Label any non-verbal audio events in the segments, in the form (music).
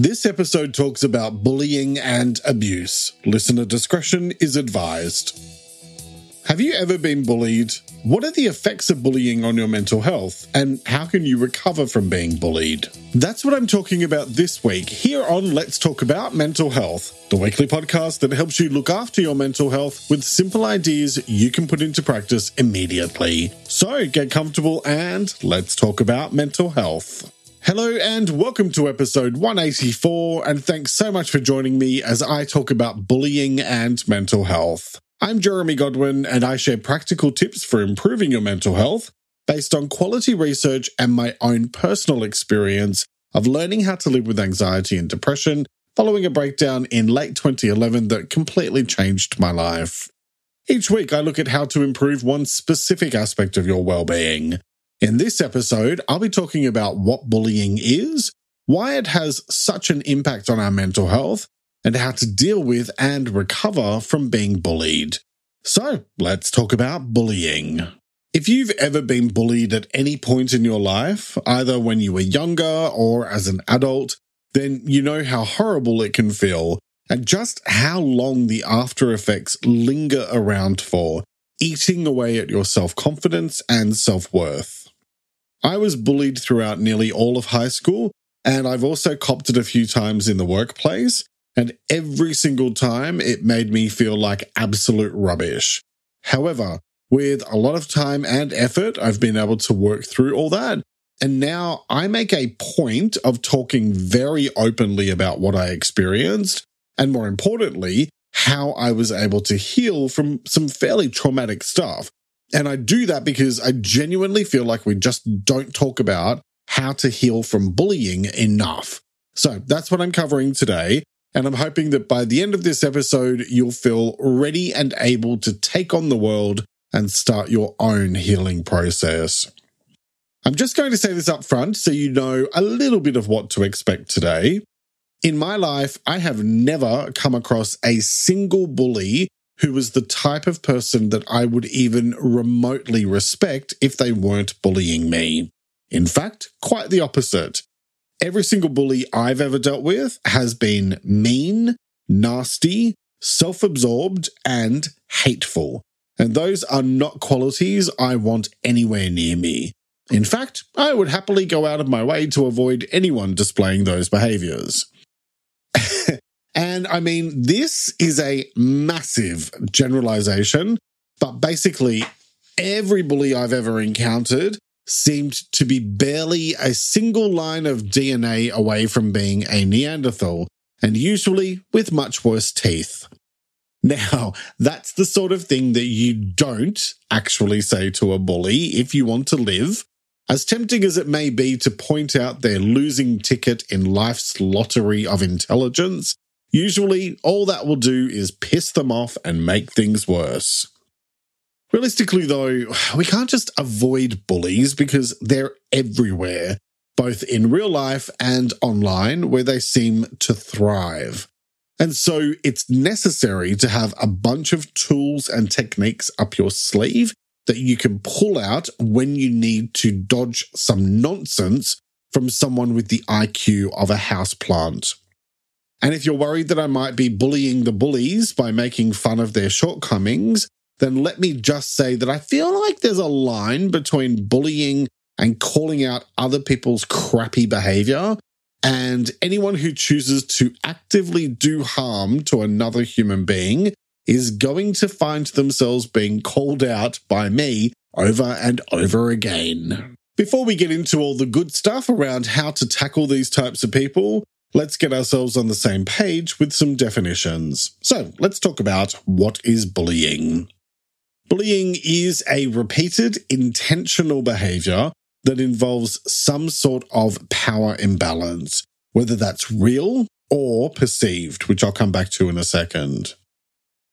This episode talks about bullying and abuse. Listener discretion is advised. Have you ever been bullied? What are the effects of bullying on your mental health? And how can you recover from being bullied? That's what I'm talking about this week here on Let's Talk About Mental Health, the weekly podcast that helps you look after your mental health with simple ideas you can put into practice immediately. So get comfortable and let's talk about mental health. Hello and welcome to episode 184, and thanks so much for joining me as I talk about bullying and mental health. I'm Jeremy Godwin, and I share practical tips for improving your mental health based on quality research and my own personal experience of learning how to live with anxiety and depression following a breakdown in late 2011 that completely changed my life. Each week, I look at how to improve one specific aspect of your well-being. In this episode, I'll be talking about what bullying is, why it has such an impact on our mental health, and how to deal with and recover from being bullied. So, let's talk about bullying. If you've ever been bullied at any point in your life, either when you were younger or as an adult, then you know how horrible it can feel and just how long the after effects linger around for, eating away at your self confidence and self worth. I was bullied throughout nearly all of high school, and I've also copped it a few times in the workplace, and every single time it made me feel like absolute rubbish. However, with a lot of time and effort, I've been able to work through all that. And now I make a point of talking very openly about what I experienced, and more importantly, how I was able to heal from some fairly traumatic stuff. And I do that because I genuinely feel like we just don't talk about how to heal from bullying enough. So that's what I'm covering today. And I'm hoping that by the end of this episode, you'll feel ready and able to take on the world and start your own healing process. I'm just going to say this up front so you know a little bit of what to expect today. In my life, I have never come across a single bully who was the type of person that I would even remotely respect if they weren't bullying me. In fact, quite the opposite. Every single bully I've ever dealt with has been mean, nasty, self absorbed, and hateful. And those are not qualities I want anywhere near me. In fact, I would happily go out of my way to avoid anyone displaying those behaviors. And I mean, this is a massive generalization, but basically, every bully I've ever encountered seemed to be barely a single line of DNA away from being a Neanderthal, and usually with much worse teeth. Now, that's the sort of thing that you don't actually say to a bully if you want to live. As tempting as it may be to point out their losing ticket in life's lottery of intelligence, usually all that will do is piss them off and make things worse. Realistically, though, we can't just avoid bullies because they're everywhere, both in real life and online, where they seem to thrive. And so it's necessary to have a bunch of tools and techniques up your sleeve that you can pull out when you need to dodge some nonsense from someone with the IQ of a houseplant. And if you're worried that I might be bullying the bullies by making fun of their shortcomings, then let me just say that I feel like there's a line between bullying and calling out other people's crappy behavior. And anyone who chooses to actively do harm to another human being is going to find themselves being called out by me over and over again. Before we get into all the good stuff around how to tackle these types of people, let's get ourselves on the same page with some definitions. So let's talk about what is bullying. Bullying is a repeated intentional behavior that involves some sort of power imbalance, whether that's real or perceived, which I'll come back to in a second.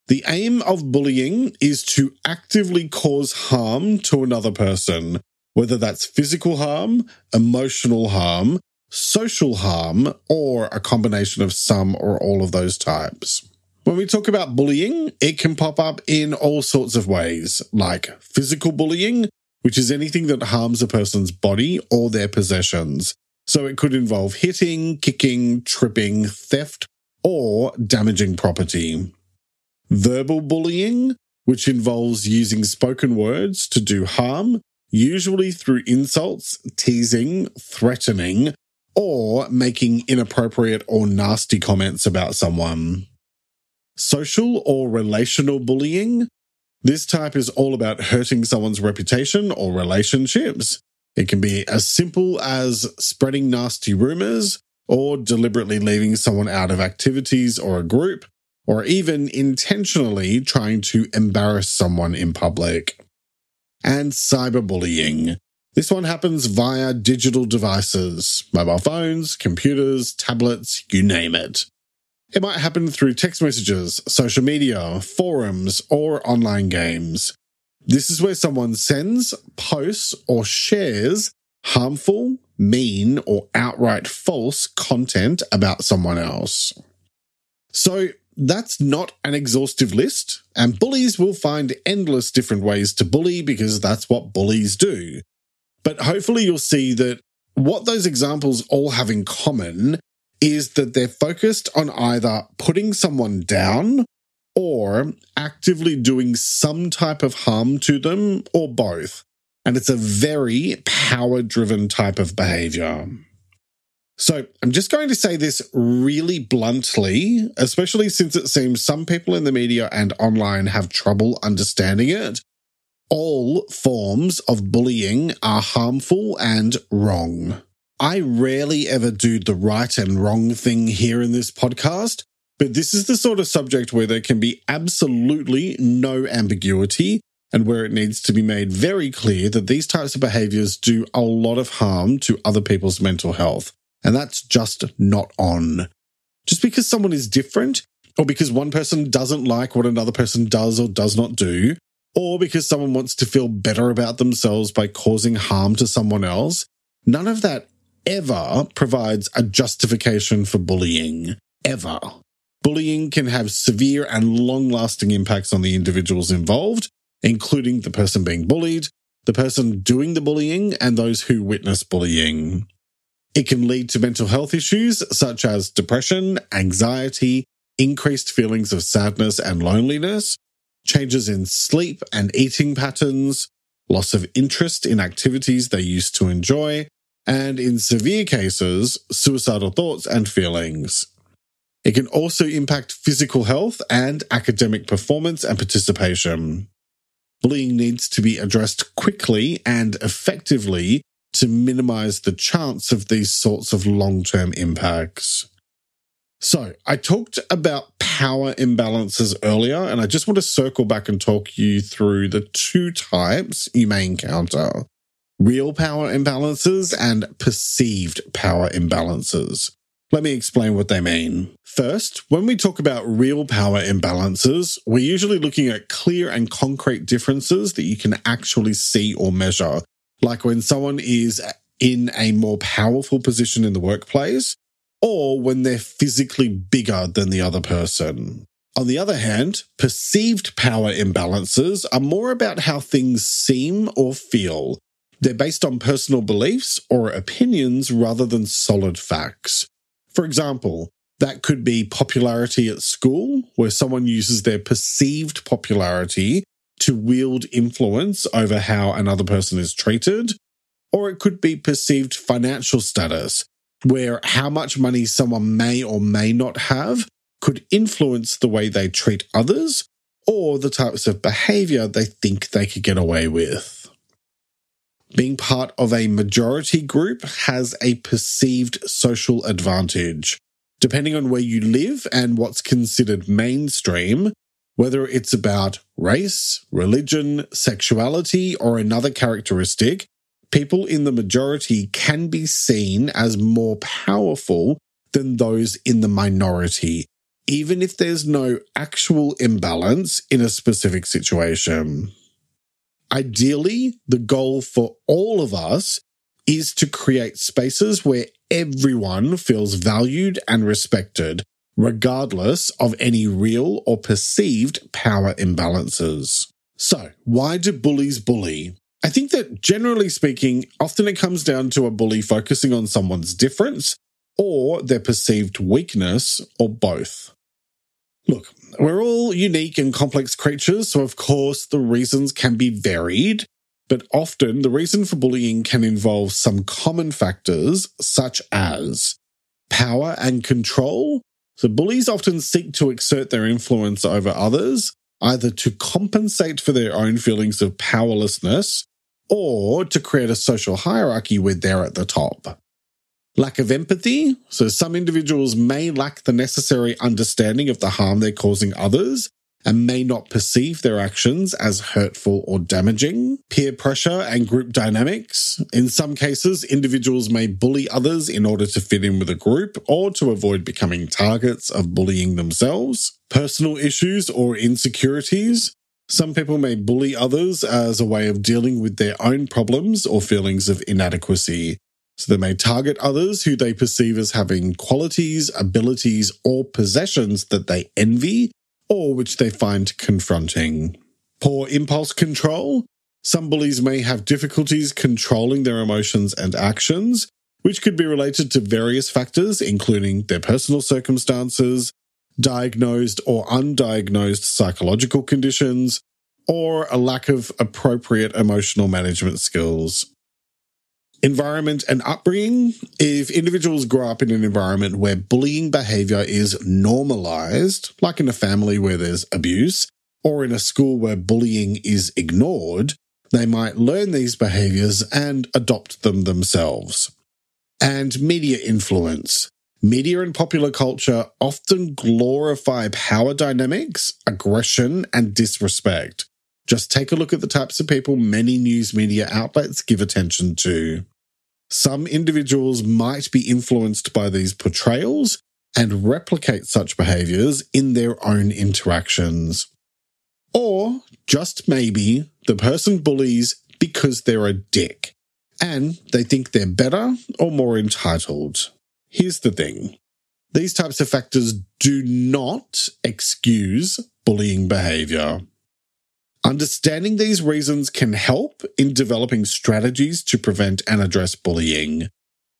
The aim of bullying is to actively cause harm to another person, whether that's physical harm, emotional harm, social harm, or a combination of some or all of those types. When we talk about bullying, it can pop up in all sorts of ways, like physical bullying, which is anything that harms a person's body or their possessions. So it could involve hitting, kicking, tripping, theft, or damaging property. Verbal bullying, which involves using spoken words to do harm, usually through insults, teasing, threatening, or making inappropriate or nasty comments about someone. Social or relational bullying. This type is all about hurting someone's reputation or relationships. It can be as simple as spreading nasty rumors or deliberately leaving someone out of activities or a group, or even intentionally trying to embarrass someone in public. And cyberbullying. This one happens via digital devices, mobile phones, computers, tablets, you name it. It might happen through text messages, social media, forums, or online games. This is where someone sends, posts, or shares harmful, mean, or outright false content about someone else. So that's not an exhaustive list, and bullies will find endless different ways to bully because that's what bullies do. But hopefully you'll see that what those examples all have in common is that they're focused on either putting someone down or actively doing some type of harm to them or both. And it's a very power driven type of behavior. So I'm just going to say this really bluntly, especially since it seems some people in the media and online have trouble understanding it. All forms of bullying are harmful and wrong. I rarely ever do the right and wrong thing here in this podcast, but this is the sort of subject where there can be absolutely no ambiguity and where it needs to be made very clear that these types of behaviors do a lot of harm to other people's mental health. And that's just not on. Just because someone is different, or because one person doesn't like what another person does or does not do, or because someone wants to feel better about themselves by causing harm to someone else, none of that ever provides a justification for bullying. Ever. Bullying can have severe and long lasting impacts on the individuals involved, including the person being bullied, the person doing the bullying, and those who witness bullying. It can lead to mental health issues such as depression, anxiety, increased feelings of sadness and loneliness, changes in sleep and eating patterns, loss of interest in activities they used to enjoy, and in severe cases, suicidal thoughts and feelings. It can also impact physical health and academic performance and participation. Bullying needs to be addressed quickly and effectively to minimize the chance of these sorts of long term impacts. So, I talked about power imbalances earlier, and I just want to circle back and talk you through the two types you may encounter real power imbalances and perceived power imbalances. Let me explain what they mean. First, when we talk about real power imbalances, we're usually looking at clear and concrete differences that you can actually see or measure, like when someone is in a more powerful position in the workplace or when they're physically bigger than the other person. On the other hand, perceived power imbalances are more about how things seem or feel, they're based on personal beliefs or opinions rather than solid facts. For example, that could be popularity at school, where someone uses their perceived popularity to wield influence over how another person is treated. Or it could be perceived financial status, where how much money someone may or may not have could influence the way they treat others or the types of behavior they think they could get away with being part of a majority group has a perceived social advantage. Depending on where you live and what's considered mainstream, whether it's about race, religion, sexuality, or another characteristic, people in the majority can be seen as more powerful than those in the minority, even if there's no actual imbalance in a specific situation. Ideally, the goal for all of us is to create spaces where everyone feels valued and respected, regardless of any real or perceived power imbalances. So, why do bullies bully? I think that generally speaking, often it comes down to a bully focusing on someone's difference or their perceived weakness or both. Look, we're all unique and complex creatures, so of course the reasons can be varied, but often the reason for bullying can involve some common factors such as power and control. So bullies often seek to exert their influence over others, either to compensate for their own feelings of powerlessness or to create a social hierarchy where they're at the top. Lack of empathy. So some individuals may lack the necessary understanding of the harm they're causing others and may not perceive their actions as hurtful or damaging. Peer pressure and group dynamics. In some cases, individuals may bully others in order to fit in with a group or to avoid becoming targets of bullying themselves. Personal issues or insecurities. Some people may bully others as a way of dealing with their own problems or feelings of inadequacy. So they may target others who they perceive as having qualities, abilities, or possessions that they envy or which they find confronting. Poor impulse control. Some bullies may have difficulties controlling their emotions and actions, which could be related to various factors, including their personal circumstances, diagnosed or undiagnosed psychological conditions, or a lack of appropriate emotional management skills environment and upbringing. If individuals grow up in an environment where bullying behavior is normalized, like in a family where there's abuse, or in a school where bullying is ignored, they might learn these behaviors and adopt them themselves. And media influence. Media and popular culture often glorify power dynamics, aggression, and disrespect. Just take a look at the types of people many news media outlets give attention to. Some individuals might be influenced by these portrayals and replicate such behaviors in their own interactions. Or, just maybe, the person bullies because they're a dick and they think they're better or more entitled. Here's the thing these types of factors do not excuse bullying behavior. Understanding these reasons can help in developing strategies to prevent and address bullying.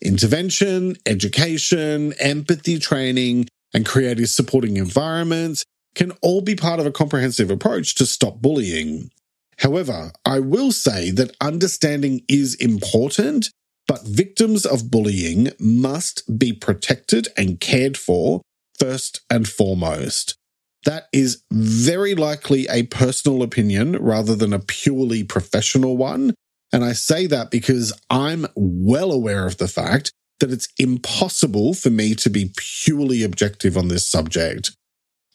Intervention, education, empathy training, and creative supporting environments can all be part of a comprehensive approach to stop bullying. However, I will say that understanding is important, but victims of bullying must be protected and cared for first and foremost. That is very likely a personal opinion rather than a purely professional one. And I say that because I'm well aware of the fact that it's impossible for me to be purely objective on this subject.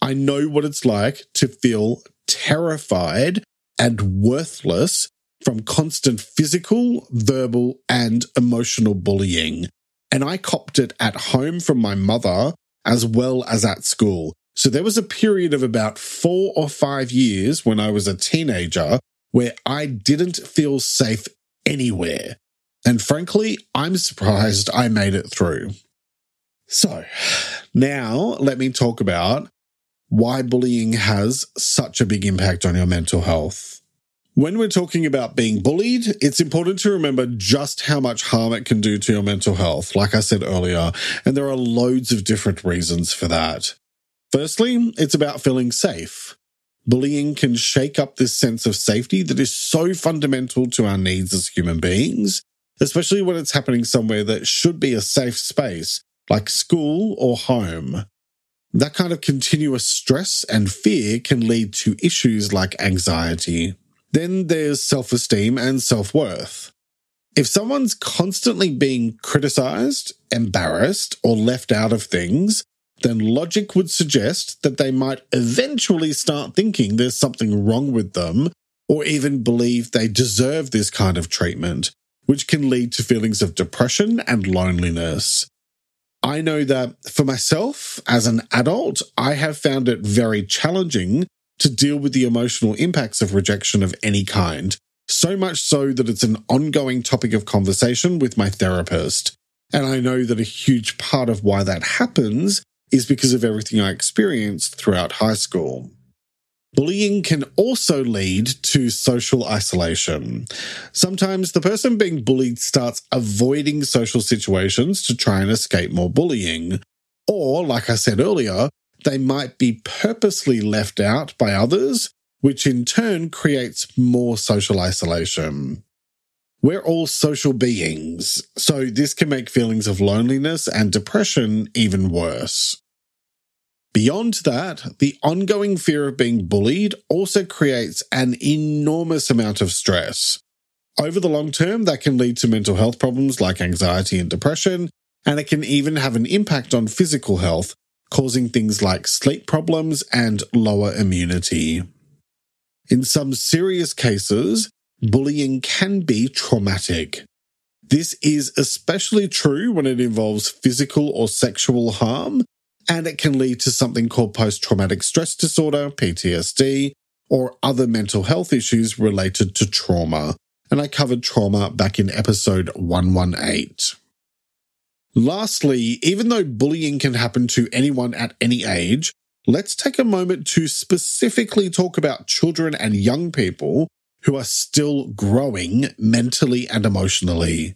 I know what it's like to feel terrified and worthless from constant physical, verbal, and emotional bullying. And I copped it at home from my mother as well as at school. So there was a period of about four or five years when I was a teenager where I didn't feel safe anywhere. And frankly, I'm surprised I made it through. So now let me talk about why bullying has such a big impact on your mental health. When we're talking about being bullied, it's important to remember just how much harm it can do to your mental health, like I said earlier, and there are loads of different reasons for that. Firstly, it's about feeling safe. Bullying can shake up this sense of safety that is so fundamental to our needs as human beings, especially when it's happening somewhere that should be a safe space, like school or home. That kind of continuous stress and fear can lead to issues like anxiety. Then there's self esteem and self worth. If someone's constantly being criticized, embarrassed, or left out of things, then logic would suggest that they might eventually start thinking there's something wrong with them or even believe they deserve this kind of treatment, which can lead to feelings of depression and loneliness. I know that for myself as an adult, I have found it very challenging to deal with the emotional impacts of rejection of any kind, so much so that it's an ongoing topic of conversation with my therapist. And I know that a huge part of why that happens is because of everything I experienced throughout high school. Bullying can also lead to social isolation. Sometimes the person being bullied starts avoiding social situations to try and escape more bullying. Or, like I said earlier, they might be purposely left out by others, which in turn creates more social isolation. We're all social beings, so this can make feelings of loneliness and depression even worse. Beyond that, the ongoing fear of being bullied also creates an enormous amount of stress. Over the long term, that can lead to mental health problems like anxiety and depression, and it can even have an impact on physical health, causing things like sleep problems and lower immunity. In some serious cases, bullying can be traumatic. This is especially true when it involves physical or sexual harm, and it can lead to something called post traumatic stress disorder, PTSD, or other mental health issues related to trauma. And I covered trauma back in episode 118. Lastly, even though bullying can happen to anyone at any age, let's take a moment to specifically talk about children and young people who are still growing mentally and emotionally.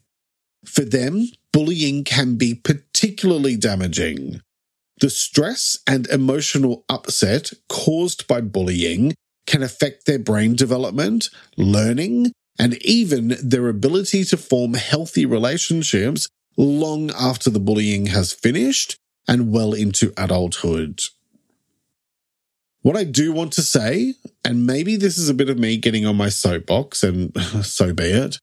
For them, bullying can be particularly damaging. The stress and emotional upset caused by bullying can affect their brain development, learning, and even their ability to form healthy relationships long after the bullying has finished and well into adulthood. What I do want to say, and maybe this is a bit of me getting on my soapbox, and (laughs) so be it,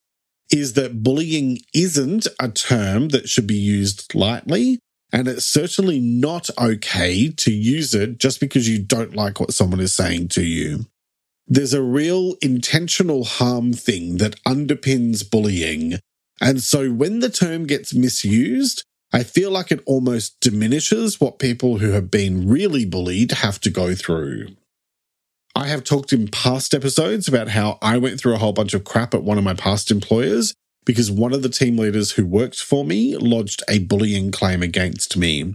is that bullying isn't a term that should be used lightly and it's certainly not okay to use it just because you don't like what someone is saying to you. There's a real intentional harm thing that underpins bullying. And so when the term gets misused, I feel like it almost diminishes what people who have been really bullied have to go through. I have talked in past episodes about how I went through a whole bunch of crap at one of my past employers because one of the team leaders who worked for me lodged a bullying claim against me.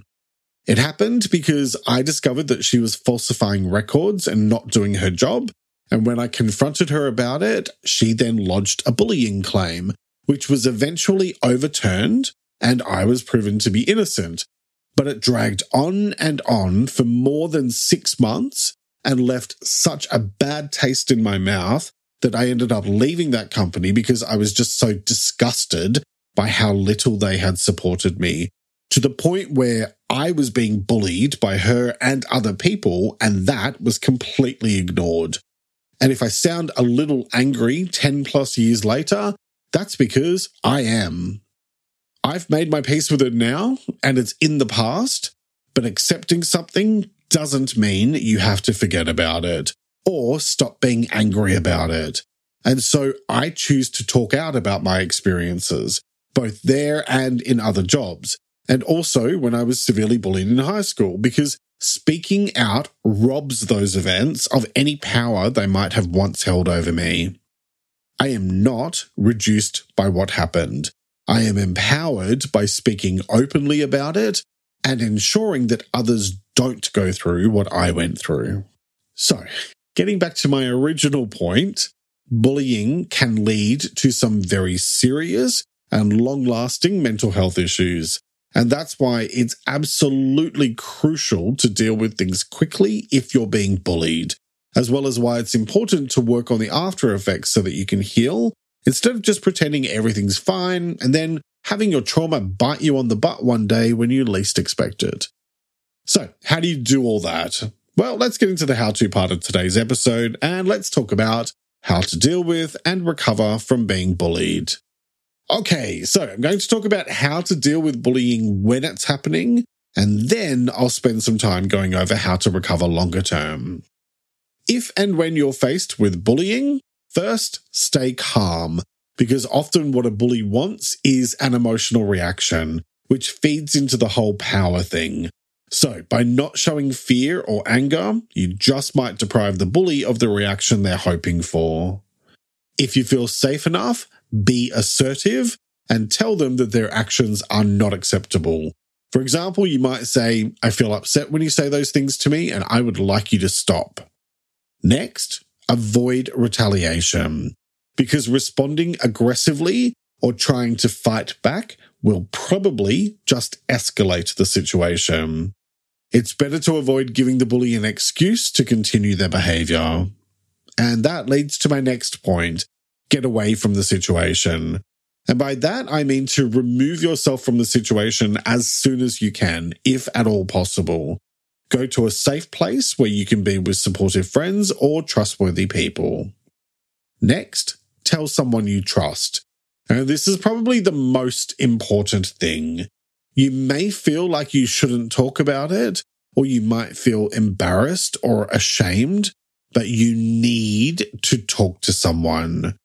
It happened because I discovered that she was falsifying records and not doing her job. And when I confronted her about it, she then lodged a bullying claim, which was eventually overturned and I was proven to be innocent. But it dragged on and on for more than six months and left such a bad taste in my mouth that I ended up leaving that company because I was just so disgusted by how little they had supported me to the point where I was being bullied by her and other people, and that was completely ignored. And if I sound a little angry 10 plus years later, that's because I am. I've made my peace with it now, and it's in the past, but accepting something doesn't mean you have to forget about it or stop being angry about it. And so I choose to talk out about my experiences, both there and in other jobs. And also when I was severely bullied in high school, because speaking out robs those events of any power they might have once held over me. I am not reduced by what happened. I am empowered by speaking openly about it and ensuring that others don't go through what I went through. So, Getting back to my original point, bullying can lead to some very serious and long lasting mental health issues. And that's why it's absolutely crucial to deal with things quickly if you're being bullied, as well as why it's important to work on the after effects so that you can heal instead of just pretending everything's fine and then having your trauma bite you on the butt one day when you least expect it. So, how do you do all that? Well, let's get into the how to part of today's episode and let's talk about how to deal with and recover from being bullied. Okay, so I'm going to talk about how to deal with bullying when it's happening, and then I'll spend some time going over how to recover longer term. If and when you're faced with bullying, first, stay calm, because often what a bully wants is an emotional reaction, which feeds into the whole power thing. So, by not showing fear or anger, you just might deprive the bully of the reaction they're hoping for. If you feel safe enough, be assertive and tell them that their actions are not acceptable. For example, you might say, I feel upset when you say those things to me and I would like you to stop. Next, avoid retaliation because responding aggressively or trying to fight back will probably just escalate the situation. It's better to avoid giving the bully an excuse to continue their behavior. And that leads to my next point get away from the situation. And by that, I mean to remove yourself from the situation as soon as you can, if at all possible. Go to a safe place where you can be with supportive friends or trustworthy people. Next, tell someone you trust. And this is probably the most important thing. You may feel like you shouldn't talk about it, or you might feel embarrassed or ashamed, but you need to talk to someone.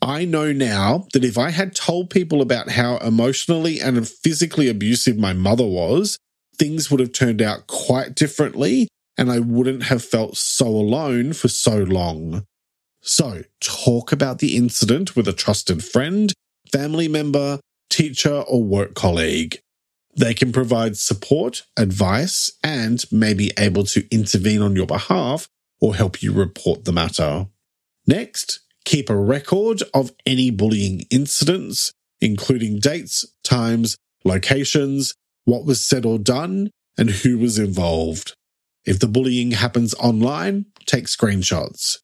I know now that if I had told people about how emotionally and physically abusive my mother was, things would have turned out quite differently and I wouldn't have felt so alone for so long. So, talk about the incident with a trusted friend, family member, teacher, or work colleague. They can provide support, advice, and may be able to intervene on your behalf or help you report the matter. Next, keep a record of any bullying incidents, including dates, times, locations, what was said or done, and who was involved. If the bullying happens online, take screenshots.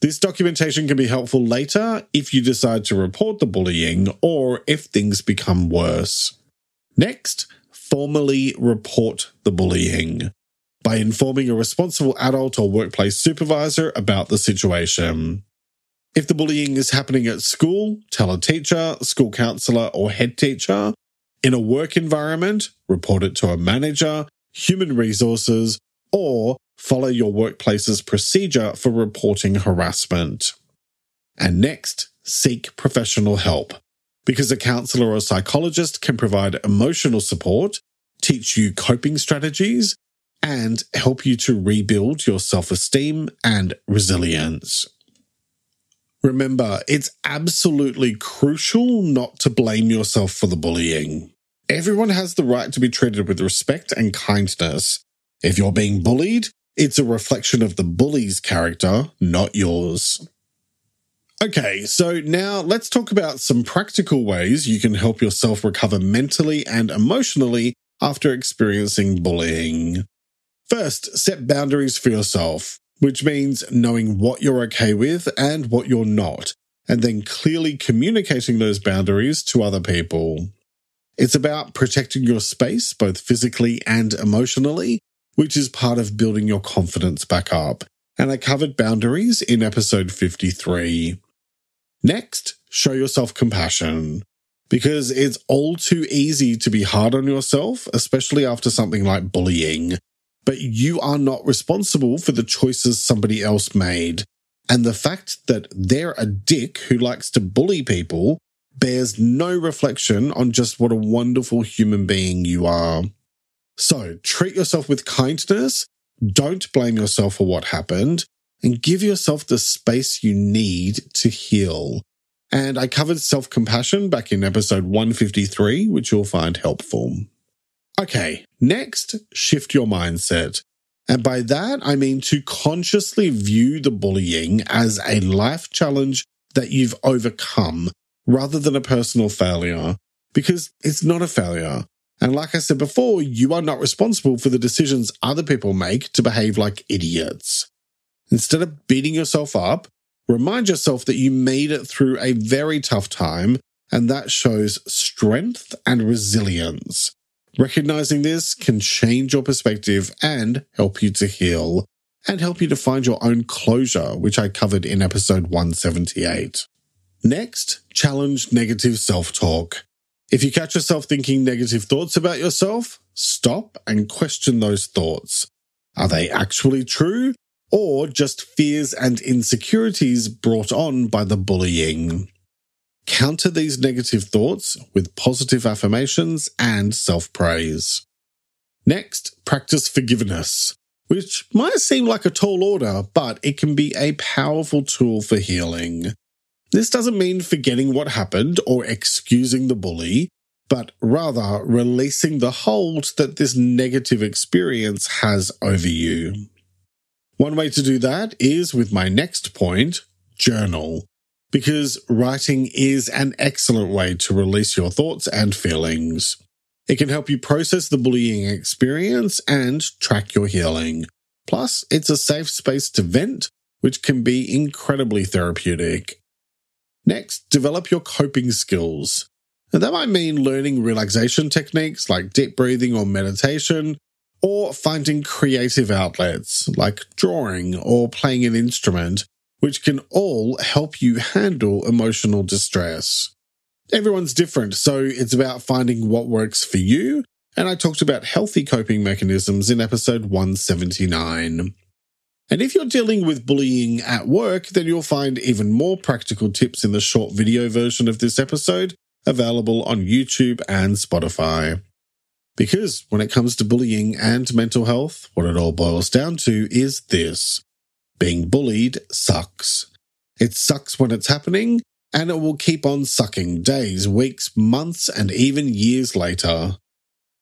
This documentation can be helpful later if you decide to report the bullying or if things become worse. Next, formally report the bullying by informing a responsible adult or workplace supervisor about the situation. If the bullying is happening at school, tell a teacher, school counselor, or head teacher. In a work environment, report it to a manager, human resources, or follow your workplace's procedure for reporting harassment. And next, seek professional help because a counselor or psychologist can provide emotional support, teach you coping strategies, and help you to rebuild your self esteem and resilience. Remember, it's absolutely crucial not to blame yourself for the bullying. Everyone has the right to be treated with respect and kindness. If you're being bullied, it's a reflection of the bully's character, not yours. Okay, so now let's talk about some practical ways you can help yourself recover mentally and emotionally after experiencing bullying. First, set boundaries for yourself, which means knowing what you're okay with and what you're not, and then clearly communicating those boundaries to other people. It's about protecting your space, both physically and emotionally, which is part of building your confidence back up. And I covered boundaries in episode 53. Next, show yourself compassion. Because it's all too easy to be hard on yourself, especially after something like bullying. But you are not responsible for the choices somebody else made. And the fact that they're a dick who likes to bully people bears no reflection on just what a wonderful human being you are. So treat yourself with kindness, don't blame yourself for what happened, and give yourself the space you need to heal. And I covered self compassion back in episode 153, which you'll find helpful. Okay, next, shift your mindset. And by that, I mean to consciously view the bullying as a life challenge that you've overcome rather than a personal failure, because it's not a failure. And like I said before, you are not responsible for the decisions other people make to behave like idiots. Instead of beating yourself up, remind yourself that you made it through a very tough time, and that shows strength and resilience. Recognizing this can change your perspective and help you to heal and help you to find your own closure, which I covered in episode 178. Next, challenge negative self talk. If you catch yourself thinking negative thoughts about yourself, stop and question those thoughts. Are they actually true or just fears and insecurities brought on by the bullying? Counter these negative thoughts with positive affirmations and self praise. Next, practice forgiveness, which might seem like a tall order, but it can be a powerful tool for healing. This doesn't mean forgetting what happened or excusing the bully, but rather releasing the hold that this negative experience has over you. One way to do that is with my next point journal, because writing is an excellent way to release your thoughts and feelings. It can help you process the bullying experience and track your healing. Plus, it's a safe space to vent, which can be incredibly therapeutic. Next, develop your coping skills. And that might mean learning relaxation techniques like deep breathing or meditation, or finding creative outlets like drawing or playing an instrument, which can all help you handle emotional distress. Everyone's different, so it's about finding what works for you. And I talked about healthy coping mechanisms in episode 179. And if you're dealing with bullying at work, then you'll find even more practical tips in the short video version of this episode available on YouTube and Spotify. Because when it comes to bullying and mental health, what it all boils down to is this being bullied sucks. It sucks when it's happening, and it will keep on sucking days, weeks, months, and even years later.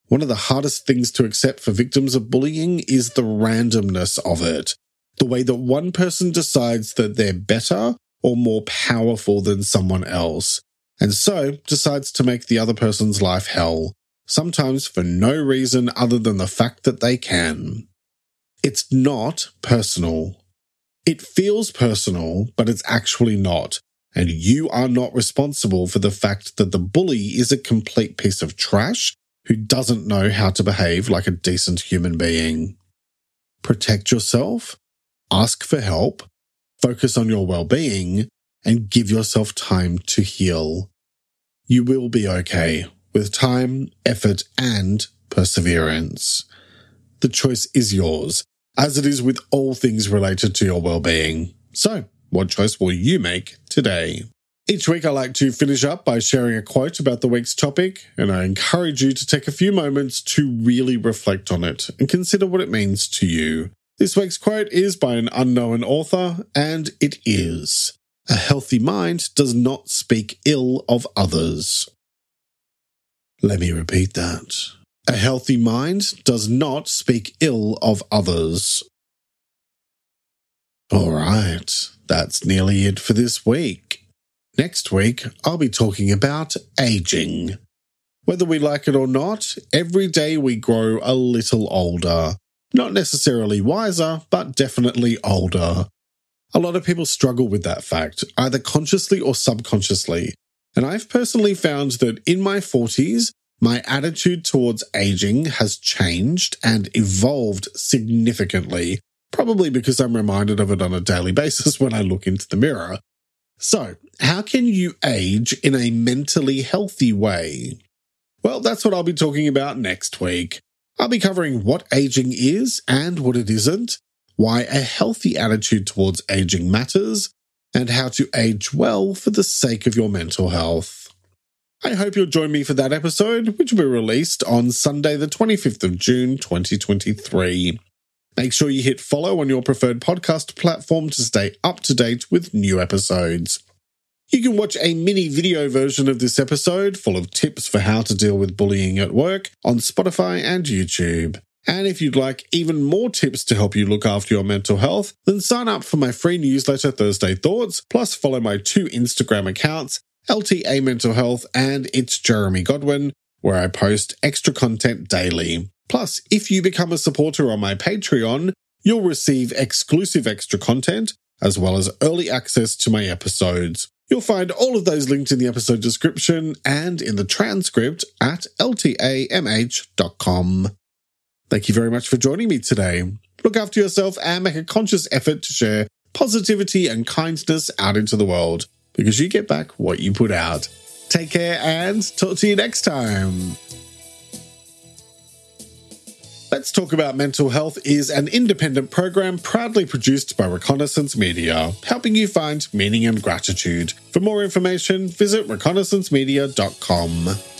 One of the hardest things to accept for victims of bullying is the randomness of it. The way that one person decides that they're better or more powerful than someone else, and so decides to make the other person's life hell, sometimes for no reason other than the fact that they can. It's not personal. It feels personal, but it's actually not and you are not responsible for the fact that the bully is a complete piece of trash who doesn't know how to behave like a decent human being. Protect yourself, ask for help, focus on your well being, and give yourself time to heal. You will be okay with time, effort, and perseverance. The choice is yours, as it is with all things related to your well being. So, what choice will you make today? Each week, I like to finish up by sharing a quote about the week's topic, and I encourage you to take a few moments to really reflect on it and consider what it means to you. This week's quote is by an unknown author, and it is A healthy mind does not speak ill of others. Let me repeat that. A healthy mind does not speak ill of others. All right, that's nearly it for this week. Next week, I'll be talking about aging. Whether we like it or not, every day we grow a little older. Not necessarily wiser, but definitely older. A lot of people struggle with that fact, either consciously or subconsciously. And I've personally found that in my 40s, my attitude towards aging has changed and evolved significantly probably because I'm reminded of it on a daily (laughs) basis when I look into the mirror. So, how can you age in a mentally healthy way? Well, that's what I'll be talking about next week. I'll be covering what aging is and what it isn't, why a healthy attitude towards aging matters, and how to age well for the sake of your mental health. I hope you'll join me for that episode, which will be released on Sunday, the 25th of June, 2023. Make sure you hit follow on your preferred podcast platform to stay up to date with new episodes. You can watch a mini video version of this episode full of tips for how to deal with bullying at work on Spotify and YouTube. And if you'd like even more tips to help you look after your mental health, then sign up for my free newsletter Thursday Thoughts, plus follow my two Instagram accounts, LTA Mental Health and It's Jeremy Godwin, where I post extra content daily. Plus, if you become a supporter on my Patreon, you'll receive exclusive extra content as well as early access to my episodes. You'll find all of those linked in the episode description and in the transcript at ltamh.com. Thank you very much for joining me today. Look after yourself and make a conscious effort to share positivity and kindness out into the world because you get back what you put out. Take care and talk to you next time. Let's Talk About Mental Health is an independent program proudly produced by Reconnaissance Media, helping you find meaning and gratitude. For more information, visit reconnaissancemedia.com.